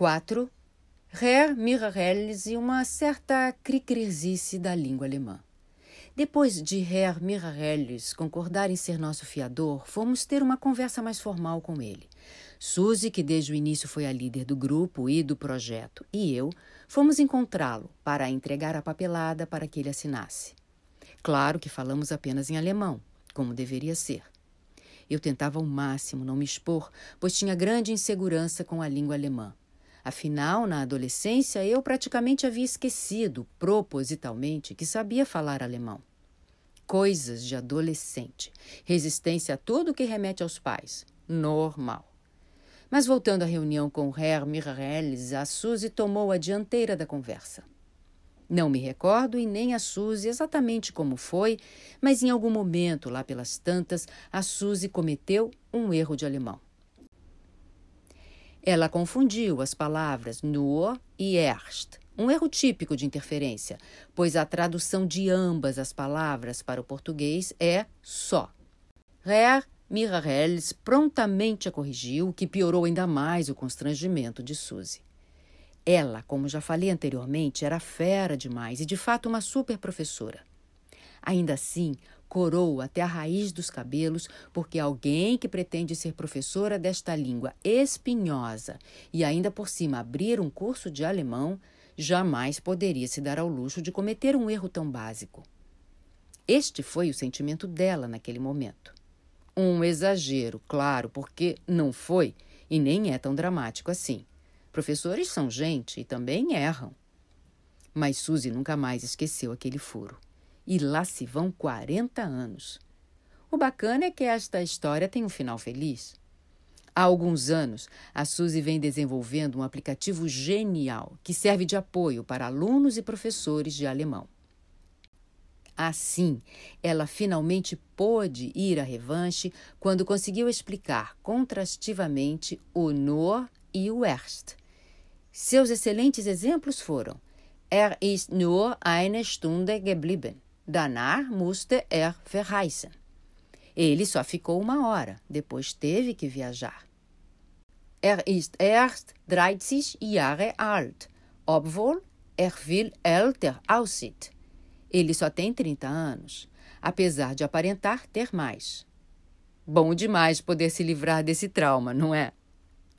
4. Herr Mirarelles e uma certa cricrizice da língua alemã. Depois de Herr Mirarelles concordar em ser nosso fiador, fomos ter uma conversa mais formal com ele. Suzy, que desde o início foi a líder do grupo e do projeto, e eu fomos encontrá-lo para entregar a papelada para que ele assinasse. Claro que falamos apenas em alemão, como deveria ser. Eu tentava ao máximo não me expor, pois tinha grande insegurança com a língua alemã. Afinal, na adolescência, eu praticamente havia esquecido, propositalmente, que sabia falar alemão. Coisas de adolescente. Resistência a tudo que remete aos pais. Normal. Mas voltando à reunião com Herr Mirelles, a Suzy tomou a dianteira da conversa. Não me recordo e nem a Suzy exatamente como foi, mas em algum momento, lá pelas tantas, a Suzy cometeu um erro de alemão. Ela confundiu as palavras nur e erst, um erro típico de interferência, pois a tradução de ambas as palavras para o português é só. Herr Mirarelles prontamente a corrigiu, o que piorou ainda mais o constrangimento de Suzy. Ela, como já falei anteriormente, era fera demais e de fato uma super professora. Ainda assim, corou até a raiz dos cabelos, porque alguém que pretende ser professora desta língua espinhosa e ainda por cima abrir um curso de alemão, jamais poderia se dar ao luxo de cometer um erro tão básico. Este foi o sentimento dela naquele momento. Um exagero, claro, porque não foi e nem é tão dramático assim. Professores são gente e também erram. Mas Suzy nunca mais esqueceu aquele furo. E lá se vão 40 anos. O bacana é que esta história tem um final feliz. Há alguns anos, a Suzy vem desenvolvendo um aplicativo genial que serve de apoio para alunos e professores de alemão. Assim, ela finalmente pôde ir à revanche quando conseguiu explicar contrastivamente o Nur e o Erst. Seus excelentes exemplos foram: Er ist nur eine Stunde geblieben. Danach musste er verreisen. Ele só ficou uma hora, depois teve que viajar. Er ist erst 30 Jahre alt, obwohl er viel älter aussieht. Ele só tem 30 anos, apesar de aparentar ter mais. Bom demais poder se livrar desse trauma, não é?